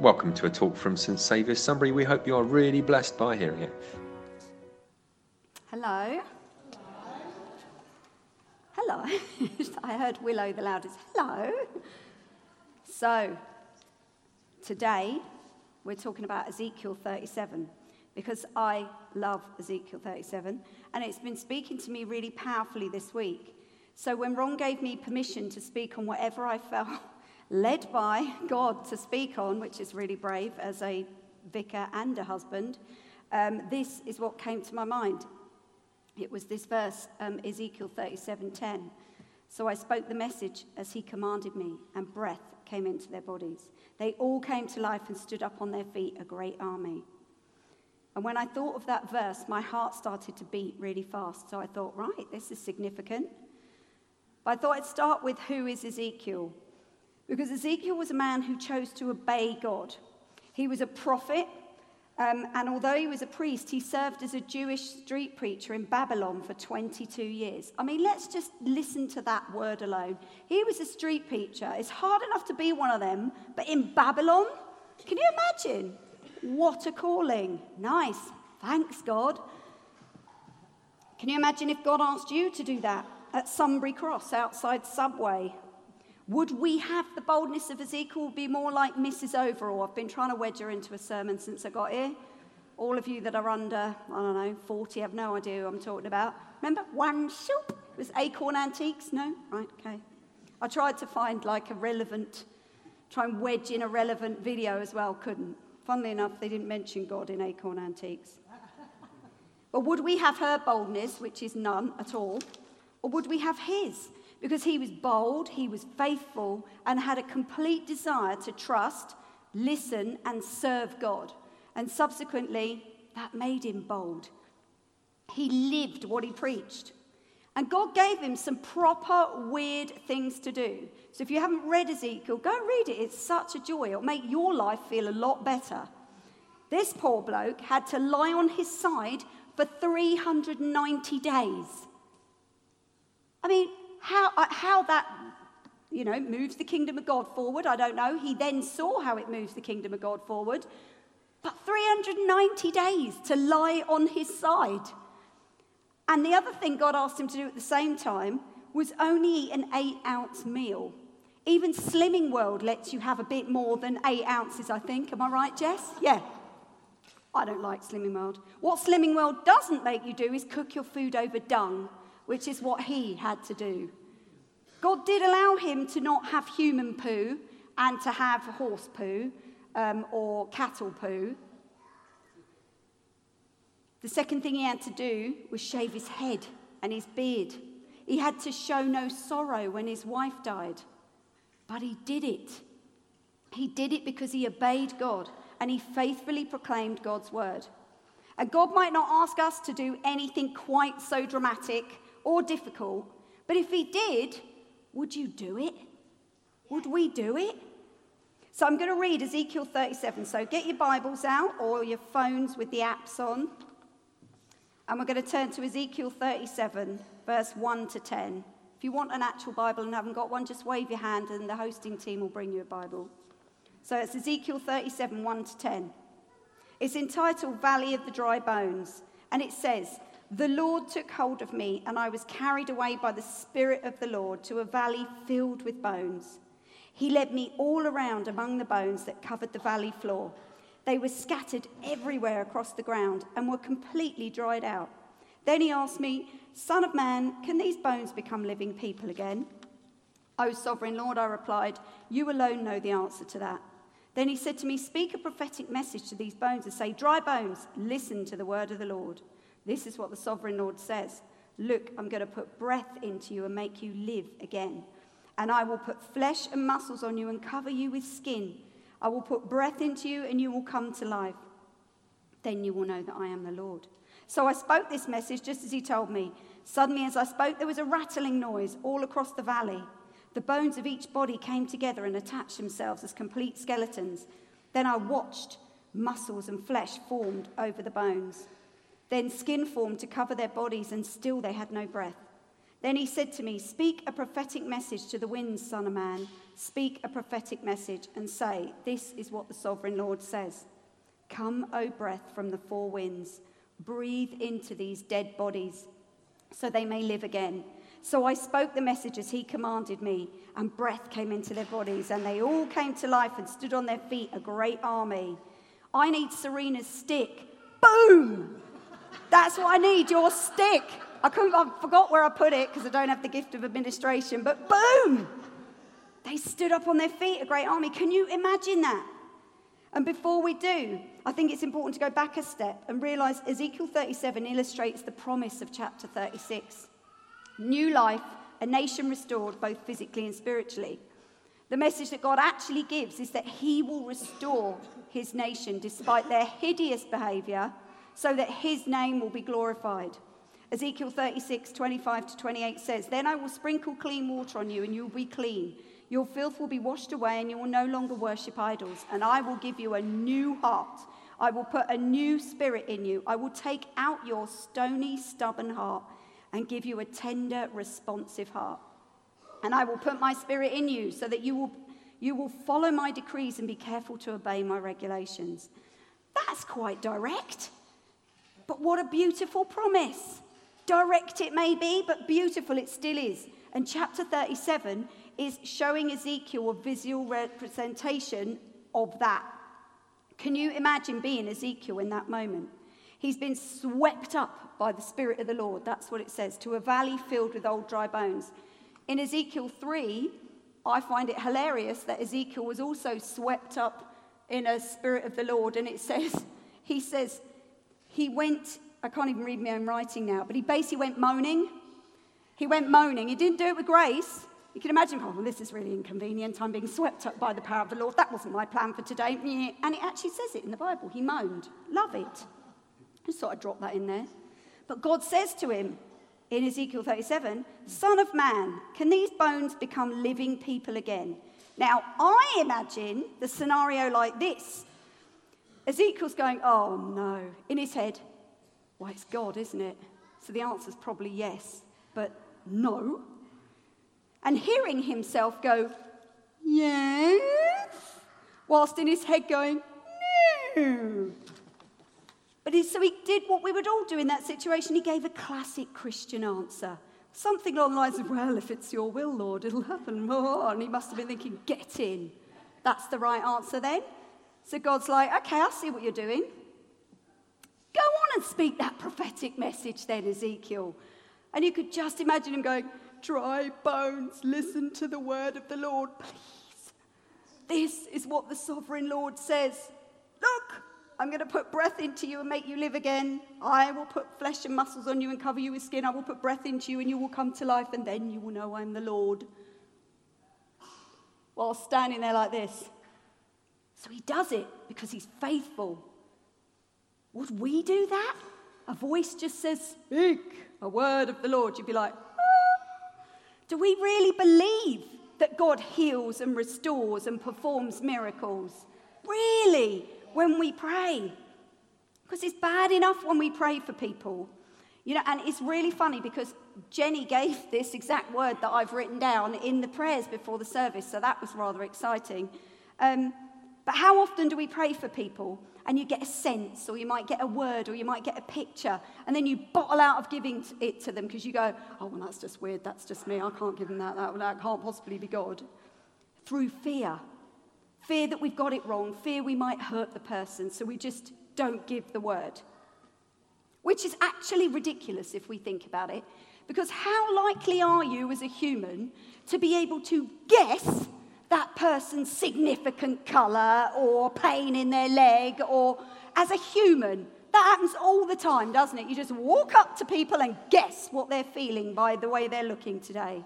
Welcome to a talk from St Saviour's Sunbury. We hope you are really blessed by hearing it. Hello. Hello. I heard Willow the loudest. Hello. So, today we're talking about Ezekiel 37 because I love Ezekiel 37 and it's been speaking to me really powerfully this week. So, when Ron gave me permission to speak on whatever I felt led by God to speak on, which is really brave as a vicar and a husband, um, this is what came to my mind. It was this verse, um, Ezekiel 37:10. So I spoke the message as he commanded me, and breath came into their bodies. They all came to life and stood up on their feet, a great army. And when I thought of that verse, my heart started to beat really fast. So I thought, right, this is significant. But I thought I'd start with who is Ezekiel? Because Ezekiel was a man who chose to obey God. He was a prophet, um, and although he was a priest, he served as a Jewish street preacher in Babylon for 22 years. I mean, let's just listen to that word alone. He was a street preacher. It's hard enough to be one of them, but in Babylon? Can you imagine? What a calling. Nice. Thanks, God. Can you imagine if God asked you to do that at Sunbury Cross outside Subway would we have the boldness of Ezekiel be more like Mrs. Overall? I've been trying to wedge her into a sermon since I got here. All of you that are under, I don't know, 40 have no idea who I'm talking about. Remember one soup? It was Acorn Antiques? No? Right, okay. I tried to find like a relevant, try and wedge in a relevant video as well, couldn't. Funnily enough, they didn't mention God in Acorn Antiques. but would we have her boldness, which is none at all, or would we have his? Because he was bold, he was faithful, and had a complete desire to trust, listen, and serve God. And subsequently, that made him bold. He lived what he preached. And God gave him some proper weird things to do. So if you haven't read Ezekiel, go read it. It's such a joy. It'll make your life feel a lot better. This poor bloke had to lie on his side for 390 days. I mean, how, uh, how that you know, moves the kingdom of God forward, I don't know. He then saw how it moves the kingdom of God forward. But 390 days to lie on his side. And the other thing God asked him to do at the same time was only eat an eight ounce meal. Even Slimming World lets you have a bit more than eight ounces, I think. Am I right, Jess? Yeah. I don't like Slimming World. What Slimming World doesn't make you do is cook your food over dung which is what he had to do. God did allow him to not have human poo and to have horse poo um, or cattle poo. The second thing he had to do was shave his head and his beard. He had to show no sorrow when his wife died. But he did it. He did it because he obeyed God and he faithfully proclaimed God's word. And God might not ask us to do anything quite so dramatic or difficult. But if he did, would you do it? Would we do it? So I'm going to read Ezekiel 37. So get your Bibles out or your phones with the apps on. And we're going to turn to Ezekiel 37, verse 1 to 10. If you want an actual Bible and haven't got one, just wave your hand and the hosting team will bring you a Bible. So it's Ezekiel 37, 1 to 10. It's entitled Valley of the Dry Bones. And it says, the Lord took hold of me, and I was carried away by the Spirit of the Lord to a valley filled with bones. He led me all around among the bones that covered the valley floor. They were scattered everywhere across the ground and were completely dried out. Then he asked me, Son of man, can these bones become living people again? O sovereign Lord, I replied, You alone know the answer to that. Then he said to me, Speak a prophetic message to these bones and say, Dry bones, listen to the word of the Lord. This is what the sovereign Lord says Look, I'm going to put breath into you and make you live again. And I will put flesh and muscles on you and cover you with skin. I will put breath into you and you will come to life. Then you will know that I am the Lord. So I spoke this message just as he told me. Suddenly, as I spoke, there was a rattling noise all across the valley. The bones of each body came together and attached themselves as complete skeletons. Then I watched. Muscles and flesh formed over the bones. Then skin formed to cover their bodies, and still they had no breath. Then he said to me, Speak a prophetic message to the winds, Son of Man. Speak a prophetic message and say, This is what the sovereign Lord says Come, O breath from the four winds, breathe into these dead bodies so they may live again. So I spoke the message as he commanded me, and breath came into their bodies, and they all came to life and stood on their feet, a great army. I need Serena's stick. Boom! That's what I need, your stick. I, couldn't, I forgot where I put it because I don't have the gift of administration, but boom! They stood up on their feet, a great army. Can you imagine that? And before we do, I think it's important to go back a step and realize Ezekiel 37 illustrates the promise of chapter 36 new life, a nation restored both physically and spiritually. The message that God actually gives is that He will restore His nation despite their hideous behavior so that His name will be glorified. Ezekiel 36, 25 to 28 says, Then I will sprinkle clean water on you, and you will be clean. Your filth will be washed away, and you will no longer worship idols. And I will give you a new heart. I will put a new spirit in you. I will take out your stony, stubborn heart and give you a tender, responsive heart. And I will put my spirit in you so that you will, you will follow my decrees and be careful to obey my regulations. That's quite direct. But what a beautiful promise. Direct it may be, but beautiful it still is. And chapter 37 is showing Ezekiel a visual representation of that. Can you imagine being Ezekiel in that moment? He's been swept up by the Spirit of the Lord. That's what it says, to a valley filled with old dry bones. In Ezekiel 3, I find it hilarious that Ezekiel was also swept up in a spirit of the Lord. And it says, he says, he went I can't even read my own writing now, but he basically went moaning. He went moaning. He didn't do it with grace. You can imagine, oh, well, this is really inconvenient. I'm being swept up by the power of the Lord. That wasn't my plan for today. And it actually says it in the Bible. He moaned. Love it. Just thought I'd drop that in there. But God says to him in Ezekiel 37 Son of man, can these bones become living people again? Now, I imagine the scenario like this Ezekiel's going, Oh no, in his head, why, it's God, isn't it? So the answer's probably yes, but no. And hearing himself go, yes, whilst in his head going, no. But he, so he did what we would all do in that situation. He gave a classic Christian answer. Something along the lines of, well, if it's your will, Lord, it'll happen. Oh, and he must have been thinking, get in. That's the right answer then. So God's like, okay, I see what you're doing. Go on and speak that prophetic message then, Ezekiel. And you could just imagine him going, Dry bones, listen to the word of the Lord, please. This is what the sovereign Lord says. I'm going to put breath into you and make you live again. I will put flesh and muscles on you and cover you with skin. I will put breath into you and you will come to life, and then you will know I'm the Lord. While standing there like this. So he does it because he's faithful. Would we do that? A voice just says, Speak a word of the Lord. You'd be like, ah. Do we really believe that God heals and restores and performs miracles? Really? When we pray? Because it's bad enough when we pray for people. You know, and it's really funny because Jenny gave this exact word that I've written down in the prayers before the service, so that was rather exciting. Um, but how often do we pray for people and you get a sense, or you might get a word, or you might get a picture, and then you bottle out of giving it to them because you go, oh, well, that's just weird, that's just me, I can't give them that, that, that can't possibly be God. Through fear. Fear that we've got it wrong, fear we might hurt the person, so we just don't give the word. Which is actually ridiculous if we think about it, because how likely are you as a human to be able to guess that person's significant colour or pain in their leg or as a human. That happens all the time, doesn't it? You just walk up to people and guess what they're feeling by the way they're looking today.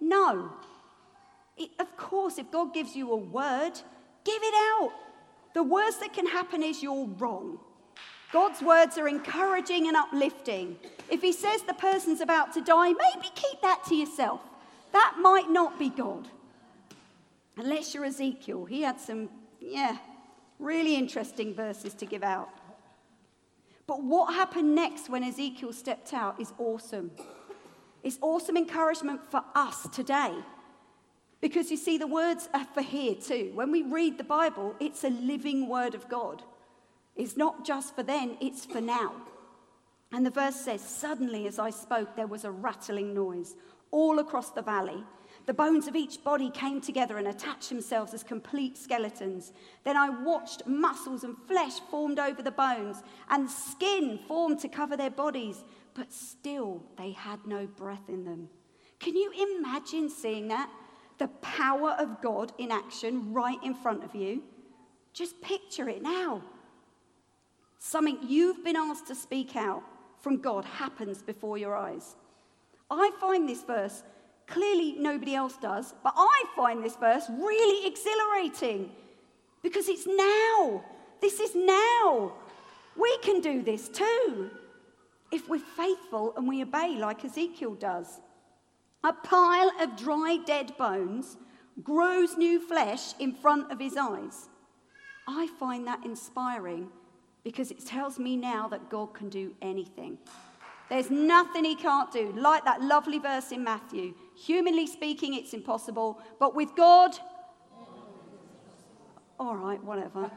No. It, of course, if God gives you a word, give it out. The worst that can happen is you're wrong. God's words are encouraging and uplifting. If He says the person's about to die, maybe keep that to yourself. That might not be God. Unless you're Ezekiel, he had some, yeah, really interesting verses to give out. But what happened next when Ezekiel stepped out is awesome. It's awesome encouragement for us today. Because you see, the words are for here too. When we read the Bible, it's a living word of God. It's not just for then, it's for now. And the verse says, Suddenly, as I spoke, there was a rattling noise all across the valley. The bones of each body came together and attached themselves as complete skeletons. Then I watched muscles and flesh formed over the bones, and skin formed to cover their bodies, but still they had no breath in them. Can you imagine seeing that? The power of God in action right in front of you. Just picture it now. Something you've been asked to speak out from God happens before your eyes. I find this verse, clearly nobody else does, but I find this verse really exhilarating because it's now. This is now. We can do this too if we're faithful and we obey like Ezekiel does. A pile of dry, dead bones grows new flesh in front of his eyes. I find that inspiring because it tells me now that God can do anything. There's nothing he can't do. Like that lovely verse in Matthew. Humanly speaking, it's impossible, but with God, all right, whatever.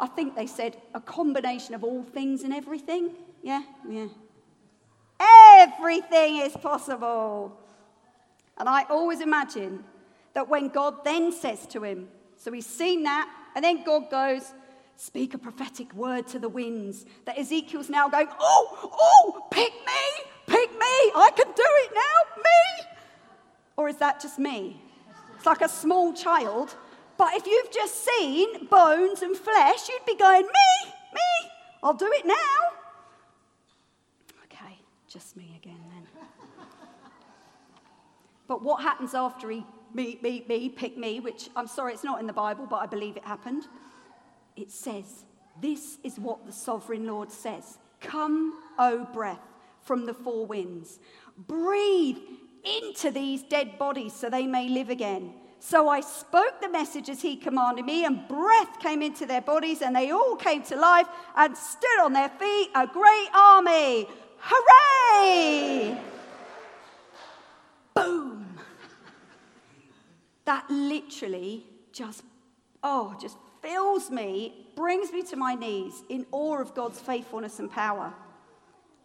I think they said a combination of all things and everything. Yeah, yeah. Everything is possible. And I always imagine that when God then says to him, so he's seen that, and then God goes, speak a prophetic word to the winds. That Ezekiel's now going, oh, oh, pick me, pick me, I can do it now, me. Or is that just me? It's like a small child. But if you've just seen bones and flesh, you'd be going, me, me, I'll do it now. Okay, just me. But what happens after he, me, me, me, pick me, which I'm sorry, it's not in the Bible, but I believe it happened it says, This is what the sovereign Lord says Come, O breath from the four winds, breathe into these dead bodies so they may live again. So I spoke the message as he commanded me, and breath came into their bodies, and they all came to life and stood on their feet, a great army. Hooray! That literally just, oh, just fills me, brings me to my knees in awe of God's faithfulness and power.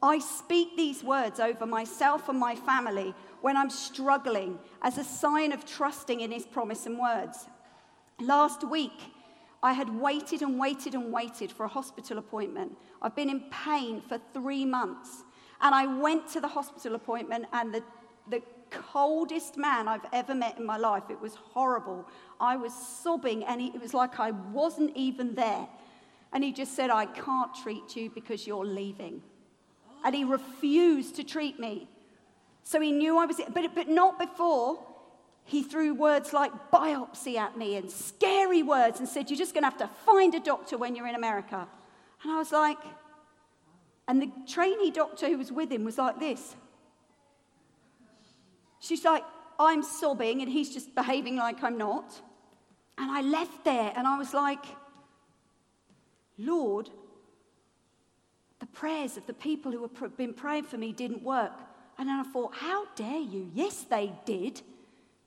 I speak these words over myself and my family when I'm struggling as a sign of trusting in His promise and words. Last week, I had waited and waited and waited for a hospital appointment. I've been in pain for three months. And I went to the hospital appointment, and the, the coldest man I've ever met in my life. It was horrible. I was sobbing, and he, it was like I wasn't even there. And he just said, I can't treat you because you're leaving. And he refused to treat me. So he knew I was, but, but not before he threw words like biopsy at me and scary words and said, You're just going to have to find a doctor when you're in America. And I was like, and the trainee doctor who was with him was like this. She's like, I'm sobbing, and he's just behaving like I'm not. And I left there and I was like, Lord, the prayers of the people who have been praying for me didn't work. And then I thought, how dare you? Yes, they did.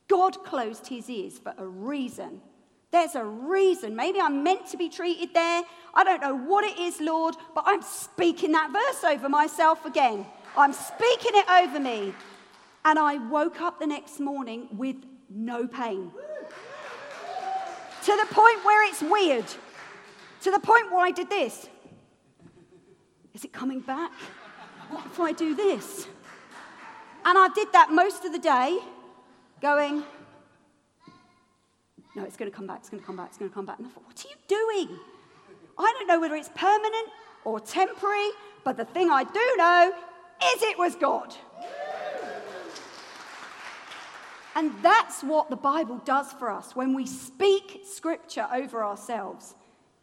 God closed his ears for a reason. There's a reason. Maybe I'm meant to be treated there. I don't know what it is, Lord, but I'm speaking that verse over myself again. I'm speaking it over me. And I woke up the next morning with no pain. To the point where it's weird. To the point where I did this. Is it coming back? What if I do this? And I did that most of the day, going, no, it's going to come back, it's going to come back, it's going to come back. And I thought, what are you doing? I don't know whether it's permanent or temporary, but the thing I do know is it was God. And that's what the Bible does for us. When we speak scripture over ourselves,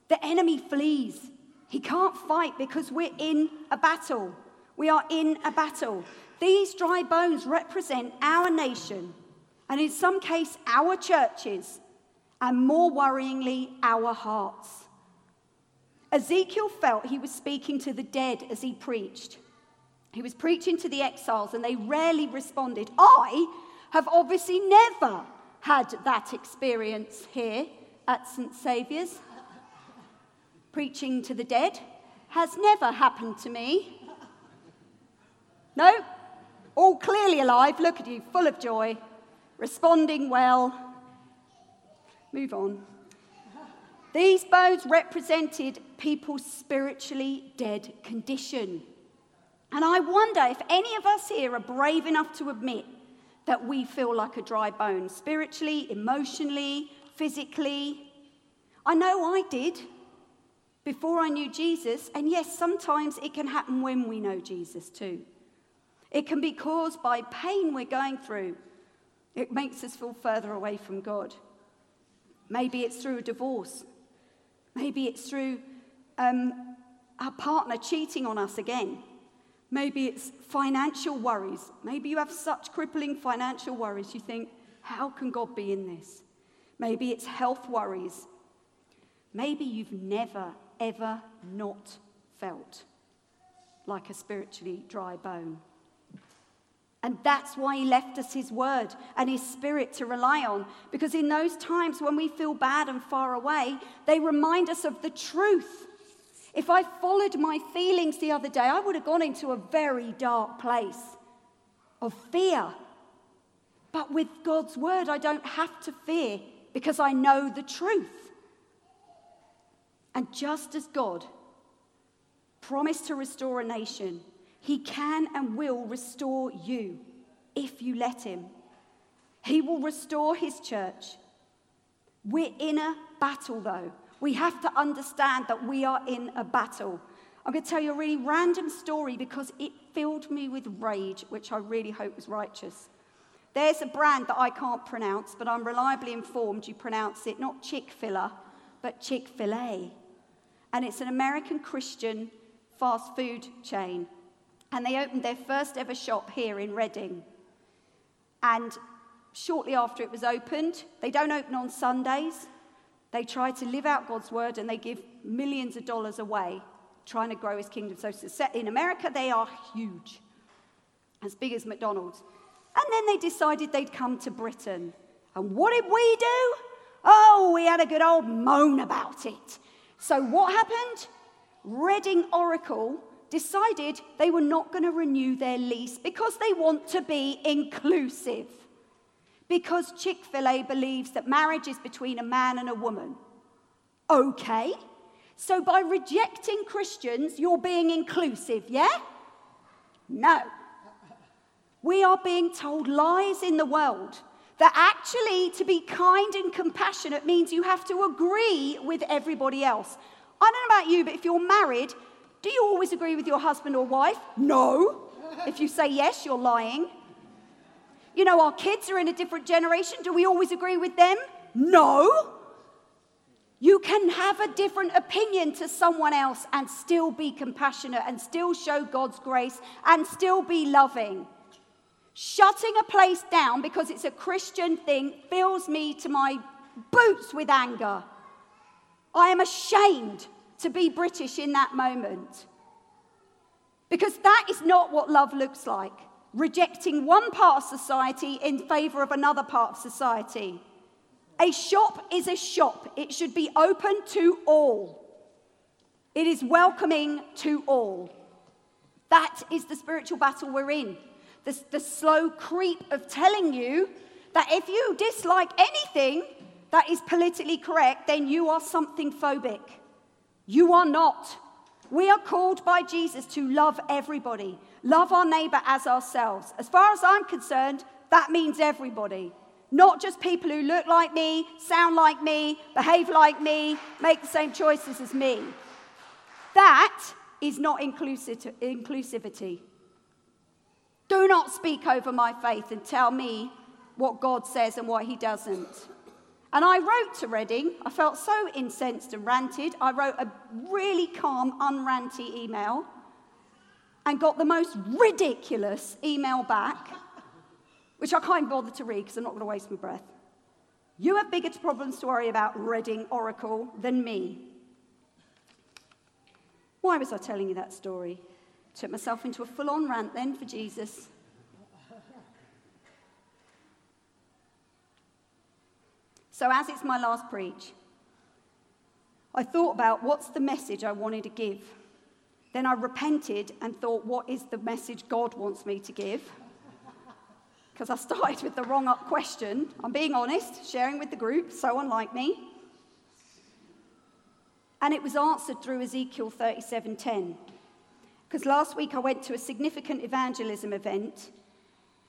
the enemy flees. He can't fight because we're in a battle. We are in a battle. These dry bones represent our nation, and in some case, our churches, and more worryingly, our hearts. Ezekiel felt he was speaking to the dead as he preached. He was preaching to the exiles and they rarely responded. I have obviously never had that experience here at St. Saviour's. Preaching to the dead has never happened to me. No, all clearly alive. Look at you, full of joy, responding well. Move on. These bones represented people's spiritually dead condition. And I wonder if any of us here are brave enough to admit that we feel like a dry bone, spiritually, emotionally, physically. I know I did before I knew Jesus, and yes, sometimes it can happen when we know Jesus too. It can be caused by pain we're going through. It makes us feel further away from God. Maybe it's through a divorce. Maybe it's through um, our partner cheating on us again. Maybe it's financial worries. Maybe you have such crippling financial worries you think, how can God be in this? Maybe it's health worries. Maybe you've never, ever not felt like a spiritually dry bone. And that's why he left us his word and his spirit to rely on. Because in those times when we feel bad and far away, they remind us of the truth. If I followed my feelings the other day, I would have gone into a very dark place of fear. But with God's word, I don't have to fear because I know the truth. And just as God promised to restore a nation, he can and will restore you if you let Him. He will restore His church. We're in a battle, though. We have to understand that we are in a battle. I'm going to tell you a really random story because it filled me with rage, which I really hope was righteous. There's a brand that I can't pronounce, but I'm reliably informed you pronounce it not Chick fil but Chick fil A. And it's an American Christian fast food chain. And they opened their first ever shop here in Reading. And shortly after it was opened, they don't open on Sundays. They try to live out God's word and they give millions of dollars away trying to grow his kingdom. So in America, they are huge, as big as McDonald's. And then they decided they'd come to Britain. And what did we do? Oh, we had a good old moan about it. So what happened? Reading Oracle decided they were not going to renew their lease because they want to be inclusive. Because Chick fil A believes that marriage is between a man and a woman. Okay. So by rejecting Christians, you're being inclusive, yeah? No. We are being told lies in the world that actually to be kind and compassionate means you have to agree with everybody else. I don't know about you, but if you're married, do you always agree with your husband or wife? No. If you say yes, you're lying. You know, our kids are in a different generation. Do we always agree with them? No. You can have a different opinion to someone else and still be compassionate and still show God's grace and still be loving. Shutting a place down because it's a Christian thing fills me to my boots with anger. I am ashamed to be British in that moment. Because that is not what love looks like rejecting one part of society in favor of another part of society. A shop is a shop, it should be open to all, it is welcoming to all. That is the spiritual battle we're in. The, the slow creep of telling you that if you dislike anything that is politically correct, then you are something phobic. You are not. We are called by Jesus to love everybody, love our neighbor as ourselves. As far as I'm concerned, that means everybody. Not just people who look like me, sound like me, behave like me, make the same choices as me. That is not inclusivity. Do not speak over my faith and tell me what God says and what He doesn't. And I wrote to Reading. I felt so incensed and ranted. I wrote a really calm, unranty email and got the most ridiculous email back, which I can't bother to read because I'm not going to waste my breath. You have bigger problems to worry about, Reading Oracle, than me. Why was I telling you that story? Took myself into a full on rant then for Jesus. So, as it's my last preach, I thought about what's the message I wanted to give. Then I repented and thought, what is the message God wants me to give? Because I started with the wrong question. I'm being honest, sharing with the group, so unlike me. And it was answered through Ezekiel 37:10. Because last week I went to a significant evangelism event,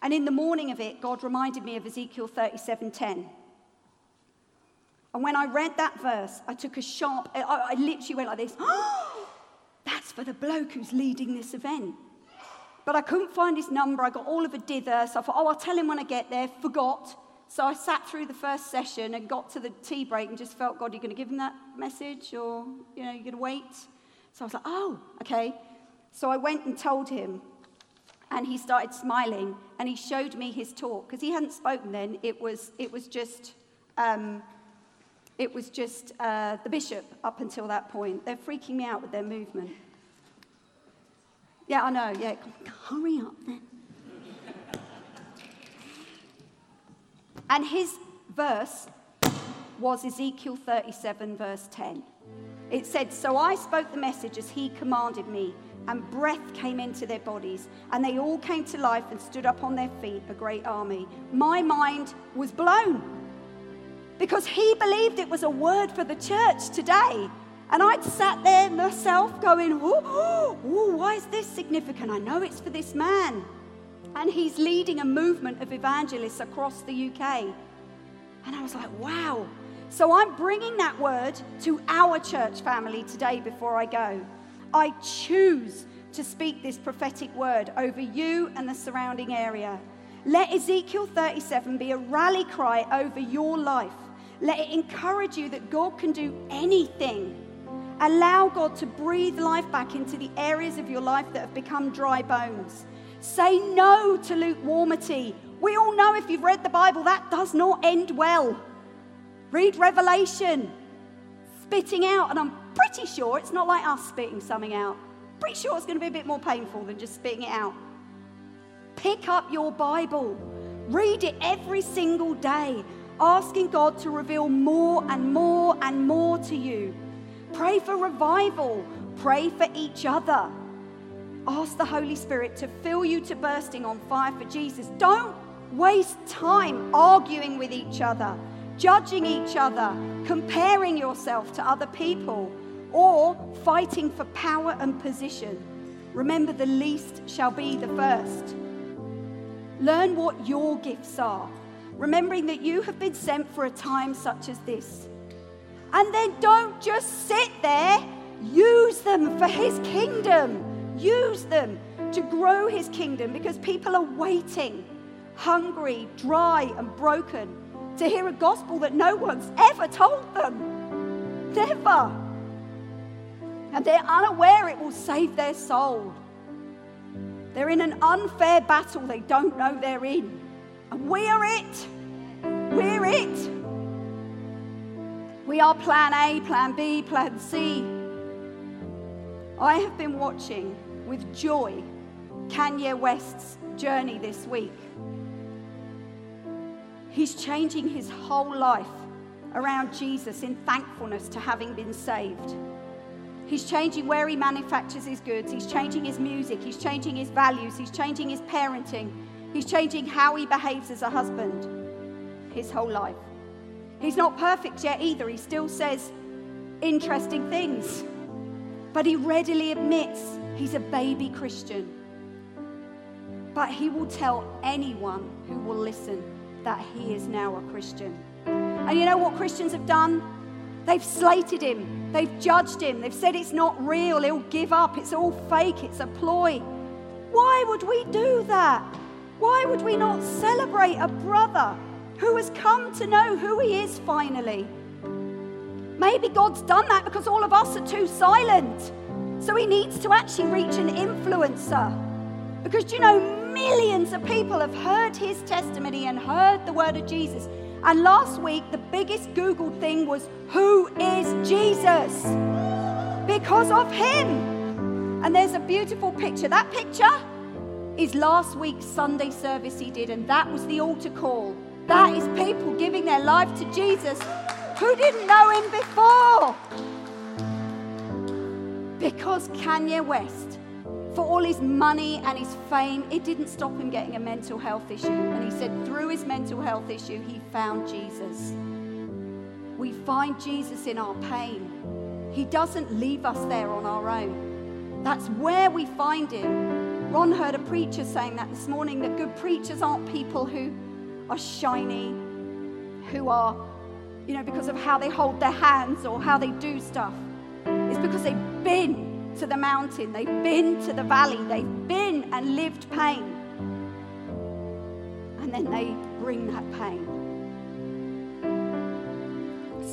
and in the morning of it, God reminded me of Ezekiel 37:10. And when I read that verse, I took a sharp, I, I literally went like this, oh, that's for the bloke who's leading this event. But I couldn't find his number. I got all of a dither. So I thought, oh, I'll tell him when I get there. Forgot. So I sat through the first session and got to the tea break and just felt, God, are you going to give him that message or, you know, you're going to wait? So I was like, oh, okay. So I went and told him. And he started smiling and he showed me his talk because he hadn't spoken then. It was, it was just um, it was just uh, the bishop up until that point. They're freaking me out with their movement. Yeah, I know. Yeah, hurry up then. and his verse was Ezekiel 37, verse 10. It said, So I spoke the message as he commanded me, and breath came into their bodies, and they all came to life and stood up on their feet, a great army. My mind was blown because he believed it was a word for the church today. And I'd sat there myself going, ooh, ooh, why is this significant? I know it's for this man. And he's leading a movement of evangelists across the UK. And I was like, wow. So I'm bringing that word to our church family today before I go. I choose to speak this prophetic word over you and the surrounding area. Let Ezekiel 37 be a rally cry over your life let it encourage you that God can do anything. Allow God to breathe life back into the areas of your life that have become dry bones. Say no to lukewarmity. We all know if you've read the Bible, that does not end well. Read Revelation, spitting out, and I'm pretty sure it's not like us spitting something out. Pretty sure it's going to be a bit more painful than just spitting it out. Pick up your Bible, read it every single day asking God to reveal more and more and more to you. Pray for revival, pray for each other. Ask the Holy Spirit to fill you to bursting on fire for Jesus. Don't waste time arguing with each other, judging each other, comparing yourself to other people, or fighting for power and position. Remember, the least shall be the first. Learn what your gifts are remembering that you have been sent for a time such as this. And then don't just sit there, use them for His kingdom. Use them to grow His kingdom because people are waiting, hungry, dry, and broken to hear a gospel that no one's ever told them. Never. And they're unaware it will save their soul. They're in an unfair battle they don't know they're in. We are it. We're it. We are plan A, plan B, plan C. I have been watching with joy Kanye West's journey this week. He's changing his whole life around Jesus in thankfulness to having been saved. He's changing where he manufactures his goods. He's changing his music. He's changing his values. He's changing his parenting. He's changing how he behaves as a husband his whole life. He's not perfect yet either. He still says interesting things. But he readily admits he's a baby Christian. But he will tell anyone who will listen that he is now a Christian. And you know what Christians have done? They've slated him, they've judged him, they've said it's not real, he'll give up, it's all fake, it's a ploy. Why would we do that? Why would we not celebrate a brother who has come to know who he is finally? Maybe God's done that because all of us are too silent. So he needs to actually reach an influencer. Because you know, millions of people have heard his testimony and heard the word of Jesus. And last week, the biggest Googled thing was, Who is Jesus? Because of him. And there's a beautiful picture. That picture is last week's Sunday service he did, and that was the altar call. That is people giving their life to Jesus who didn't know him before. Because Kanye West, for all his money and his fame, it didn't stop him getting a mental health issue. And he said through his mental health issue, he found Jesus. We find Jesus in our pain. He doesn't leave us there on our own. That's where we find him. Ron heard a preacher saying that this morning that good preachers aren't people who are shiny, who are, you know, because of how they hold their hands or how they do stuff. It's because they've been to the mountain, they've been to the valley, they've been and lived pain. And then they bring that pain.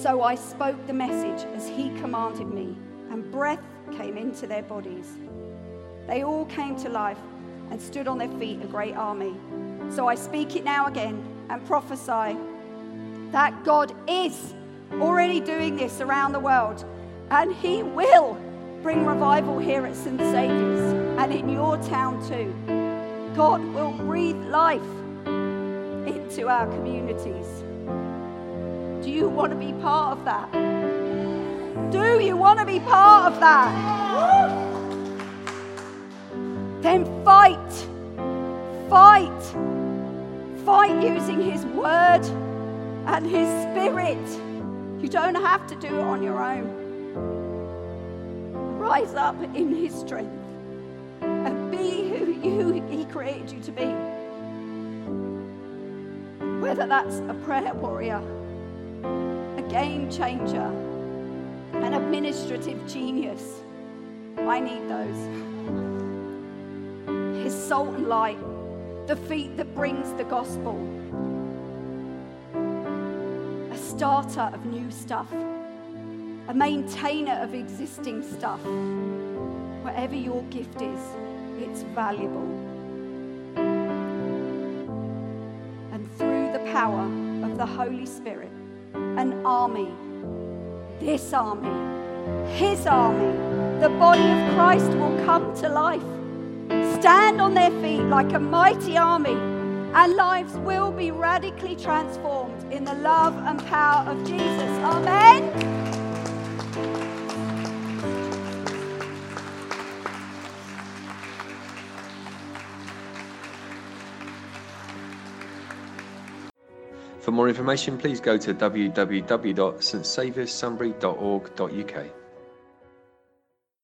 So I spoke the message as he commanded me, and breath came into their bodies. They all came to life and stood on their feet, a great army. So I speak it now again and prophesy that God is already doing this around the world, and He will bring revival here at St. Saviour's and in your town too. God will breathe life into our communities. Do you want to be part of that? Do you want to be part of that? Then fight. Fight. Fight using His Word and His Spirit. You don't have to do it on your own. Rise up in His strength and be who you, He created you to be. Whether that's a prayer warrior, a game changer, an administrative genius. I need those. His salt and light, the feet that brings the gospel, a starter of new stuff, a maintainer of existing stuff. Whatever your gift is, it's valuable. And through the power of the Holy Spirit, an army, this army, his army, the body of Christ will come to life, stand on their feet like a mighty army, and lives will be radically transformed in the love and power of Jesus. Amen. For more information, please go to www.stsavioursunbury.org.uk.